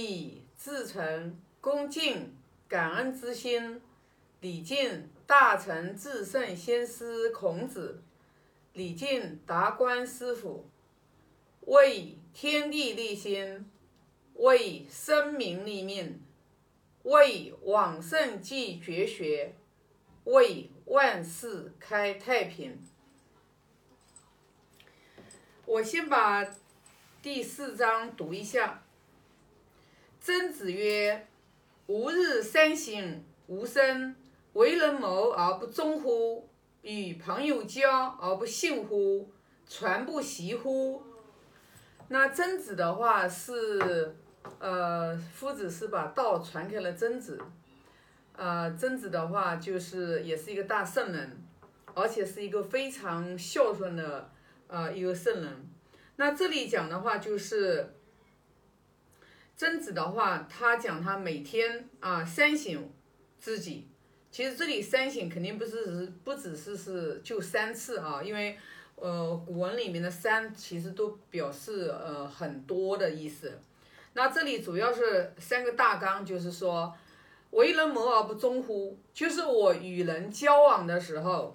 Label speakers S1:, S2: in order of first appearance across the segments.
S1: 以至诚、恭敬、感恩之心，礼敬大成至圣先师孔子，礼敬达观师傅，为天地立心，为生民立命，为往圣继绝学，为万世开太平。我先把第四章读一下。曾子曰：“吾日三省吾身：为人谋而不忠乎？与朋友交而不信乎？传不习乎？”那曾子的话是，呃，夫子是把道传给了曾子。呃，曾子的话就是也是一个大圣人，而且是一个非常孝顺的呃一个圣人。那这里讲的话就是。曾子的话，他讲他每天啊三省自己。其实这里三省肯定不是是不只是是就三次啊，因为呃古文里面的三其实都表示呃很多的意思。那这里主要是三个大纲，就是说为人谋而不忠乎？就是我与人交往的时候，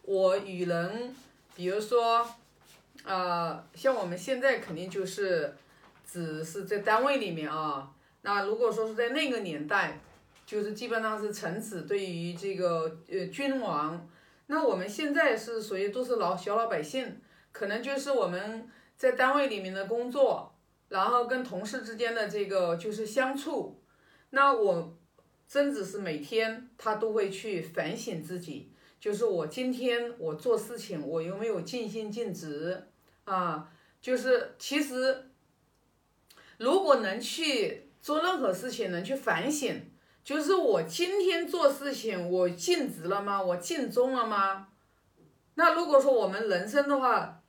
S1: 我与人，比如说啊，像我们现在肯定就是。只是在单位里面啊，那如果说是在那个年代，就是基本上是臣子对于这个呃君王，那我们现在是属于都是老小老百姓，可能就是我们在单位里面的工作，然后跟同事之间的这个就是相处，那我曾子是每天他都会去反省自己，就是我今天我做事情我有没有尽心尽职。啊，就是其实。如果能去做任何事情，能去反省，就是我今天做事情，我尽职了吗？我尽忠了吗？那如果说我们人生的话，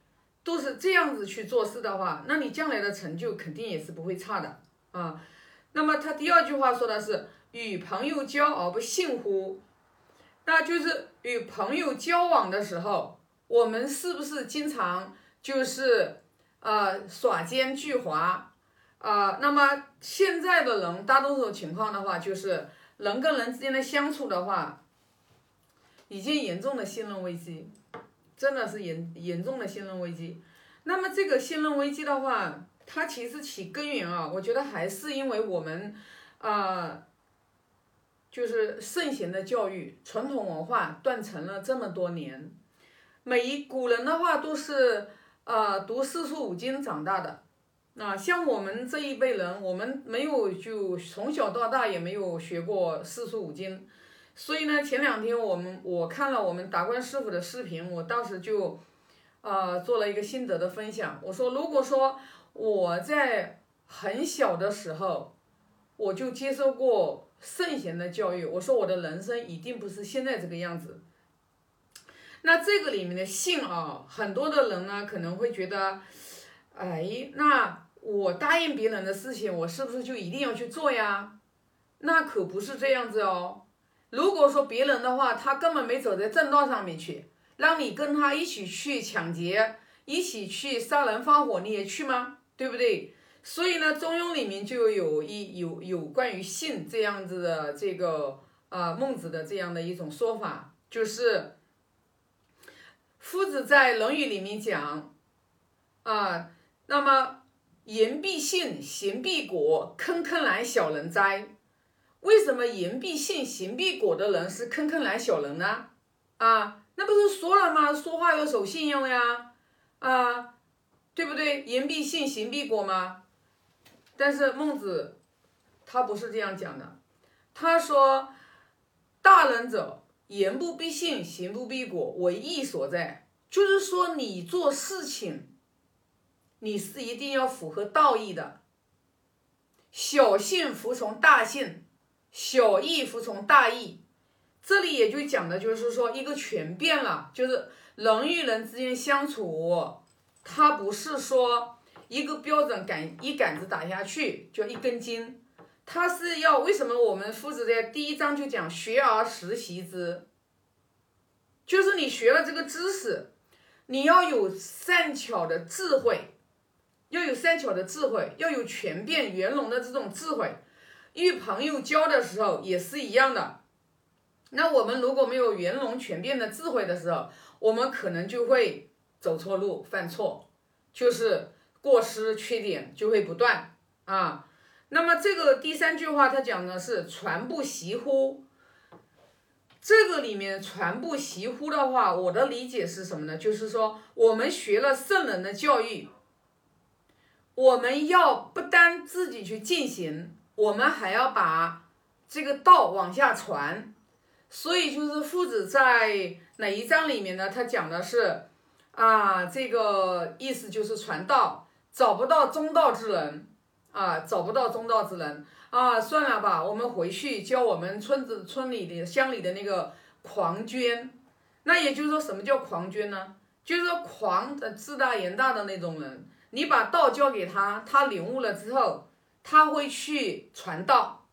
S1: 都是这样子去做事的话，那你将来的成就肯定也是不会差的啊。那么他第二句话说的是与朋友交而不信乎？那就是与朋友交往的时候，我们是不是经常就是呃耍奸巨猾？啊，那么现在的人大多数情况的话，就是人跟人之间的相处的话，已经严重的信任危机，真的是严严重的信任危机。那么这个信任危机的话，它其实起根源啊，我觉得还是因为我们啊，就是圣贤的教育、传统文化断层了这么多年。每一古人的话都是啊读四书五经长大的。那像我们这一辈人，我们没有就从小到大也没有学过四书五经，所以呢，前两天我们我看了我们达观师傅的视频，我当时就，呃，做了一个心得的分享。我说，如果说我在很小的时候，我就接受过圣贤的教育，我说我的人生一定不是现在这个样子。那这个里面的性啊，很多的人呢可能会觉得，哎，那。我答应别人的事情，我是不是就一定要去做呀？那可不是这样子哦。如果说别人的话，他根本没走在正道上面去，让你跟他一起去抢劫，一起去杀人放火，你也去吗？对不对？所以呢，《中庸》里面就有一有有关于信这样子的这个啊孟子的这样的一种说法，就是夫子在《论语》里面讲啊，那么。言必信，行必果，坑坑来小人哉？为什么言必信，行必果的人是坑坑来小人呢？啊，那不是说了吗？说话要守信用呀，啊，对不对？言必信，行必果吗？但是孟子他不是这样讲的，他说：“大人者，言不必信，行不必果，为义所在。”就是说，你做事情。你是一定要符合道义的，小信服从大信，小义服从大义。这里也就讲的就是说一个全变了，就是人与人之间相处，它不是说一个标准杆一杆子打下去就一根筋，它是要为什么我们夫子在第一章就讲学而时习之，就是你学了这个知识，你要有善巧的智慧。要有三巧的智慧，要有权变圆融的这种智慧。与朋友交的时候也是一样的。那我们如果没有圆融权变的智慧的时候，我们可能就会走错路、犯错，就是过失、缺点就会不断啊。那么这个第三句话，它讲的是传不习乎？这个里面传不习乎的话，我的理解是什么呢？就是说我们学了圣人的教育，我们要不单自己去进行，我们还要把这个道往下传。所以就是夫子在哪一章里面呢？他讲的是啊，这个意思就是传道，找不到中道之人啊，找不到中道之人啊，算了吧，我们回去教我们村子村里的乡里的那个狂捐。那也就是说，什么叫狂捐呢？就是说狂的自大言大的那种人，你把道教给他，他领悟了之后，他会去传道。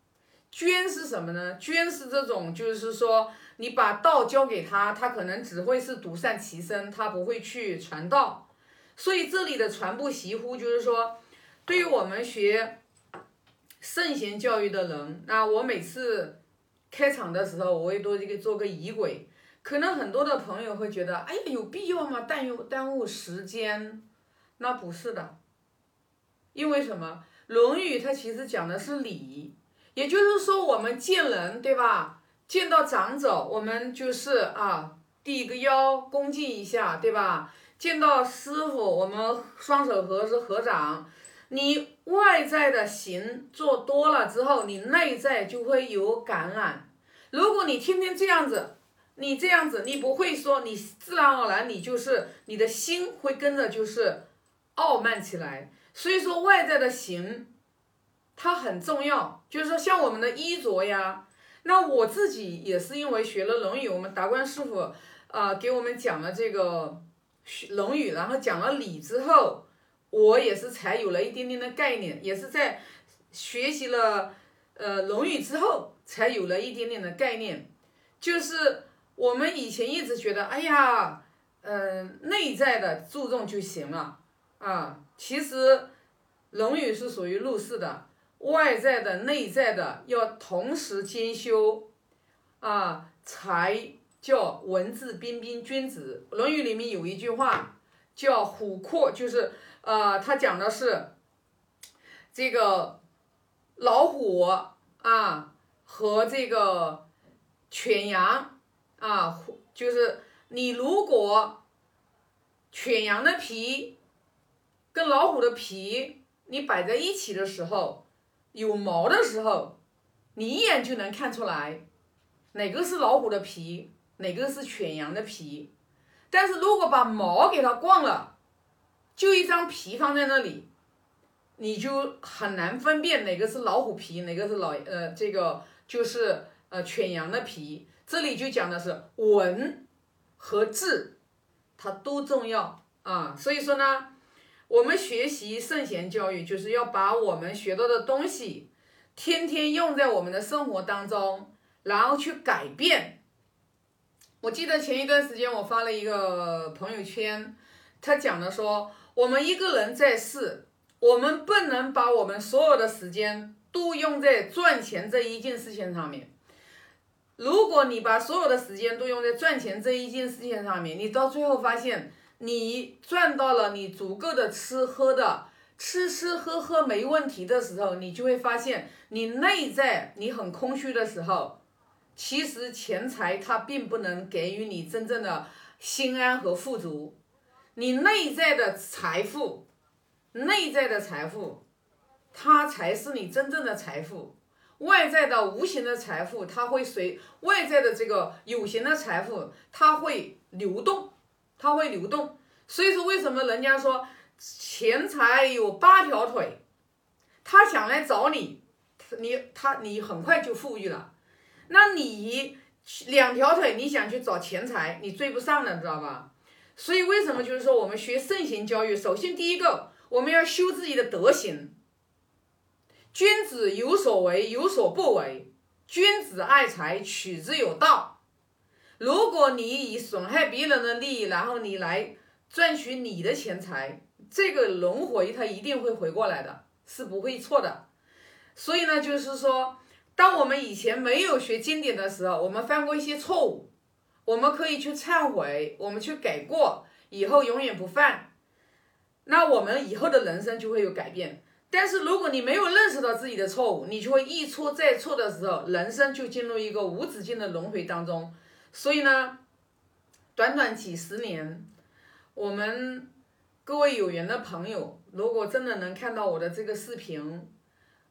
S1: 捐是什么呢？捐是这种，就是说你把道教给他，他可能只会是独善其身，他不会去传道。所以这里的传不习乎，就是说，对于我们学圣贤教育的人，那我每次开场的时候，我也都这个做个仪轨。可能很多的朋友会觉得，哎呀，有必要吗？耽误耽误时间？那不是的，因为什么？《论语》它其实讲的是礼。也就是说，我们见人，对吧？见到长者，我们就是啊，递个腰，恭敬一下，对吧？见到师傅，我们双手合十合掌。你外在的行做多了之后，你内在就会有感染。如果你天天这样子，你这样子，你不会说，你自然而然，你就是你的心会跟着就是傲慢起来。所以说，外在的形。它很重要，就是说像我们的衣着呀，那我自己也是因为学了《论语》，我们达观师傅啊给我们讲了这个《论语》，然后讲了礼之后，我也是才有了一点点的概念，也是在学习了呃《论语》之后才有了一点点的概念，就是我们以前一直觉得，哎呀，嗯，内在的注重就行了啊，其实《论语》是属于入世的。外在的、内在的要同时兼修，啊，才叫文质彬彬君子。《论语》里面有一句话叫“虎阔”，就是呃，他讲的是这个老虎啊和这个犬羊啊，就是你如果犬羊的皮跟老虎的皮你摆在一起的时候。有毛的时候，你一眼就能看出来，哪个是老虎的皮，哪个是犬羊的皮。但是如果把毛给它逛了，就一张皮放在那里，你就很难分辨哪个是老虎皮，哪个是老呃这个就是呃犬羊的皮。这里就讲的是文和质，它都重要啊。所以说呢。我们学习圣贤教育，就是要把我们学到的东西，天天用在我们的生活当中，然后去改变。我记得前一段时间我发了一个朋友圈，他讲的说，我们一个人在世，我们不能把我们所有的时间都用在赚钱这一件事情上面。如果你把所有的时间都用在赚钱这一件事情上面，你到最后发现。你赚到了你足够的吃喝的吃吃喝喝没问题的时候，你就会发现你内在你很空虚的时候，其实钱财它并不能给予你真正的心安和富足。你内在的财富，内在的财富，它才是你真正的财富。外在的无形的财富，它会随外在的这个有形的财富，它会流动。它会流动，所以说为什么人家说钱财有八条腿，他想来找你，你他你很快就富裕了。那你两条腿，你想去找钱财，你追不上了，知道吧？所以为什么就是说我们学圣贤教育，首先第一个我们要修自己的德行。君子有所为，有所不为。君子爱财，取之有道。如果你以损害别人的利益，然后你来赚取你的钱财，这个轮回它一定会回过来的，是不会错的。所以呢，就是说，当我们以前没有学经典的时候，我们犯过一些错误，我们可以去忏悔，我们去改过，以后永远不犯。那我们以后的人生就会有改变。但是如果你没有认识到自己的错误，你就会一错再错的时候，人生就进入一个无止境的轮回当中。所以呢，短短几十年，我们各位有缘的朋友，如果真的能看到我的这个视频，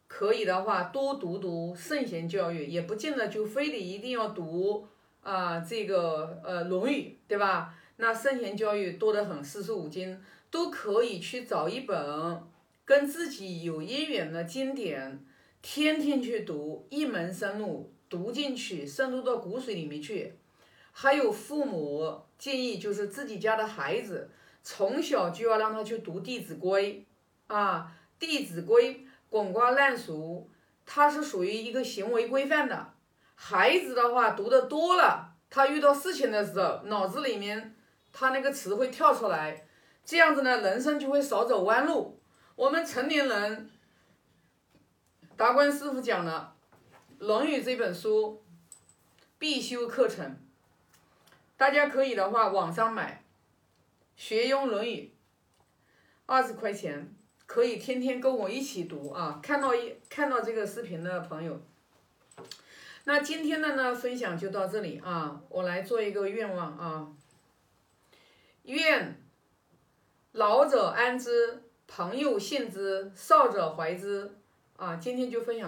S1: 可以的话多读读圣贤教育，也不见得就非得一定要读啊这个呃《论语》，对吧？那圣贤教育多得很，四书五经都可以去找一本。跟自己有姻缘的经典，天天去读，一门深入，读进去，深入到骨髓里面去。还有父母建议，就是自己家的孩子从小就要让他去读《弟子规》啊，《弟子规》滚瓜烂熟，它是属于一个行为规范的。孩子的话读的多了，他遇到事情的时候，脑子里面他那个词会跳出来，这样子呢，人生就会少走弯路。我们成年人，达观师傅讲了《论语》这本书必修课程，大家可以的话网上买，学庸《论语》，二十块钱可以天天跟我一起读啊！看到一看到这个视频的朋友，那今天的呢分享就到这里啊！我来做一个愿望啊，愿老者安之。朋友信之，少者怀之。啊，今天就分享。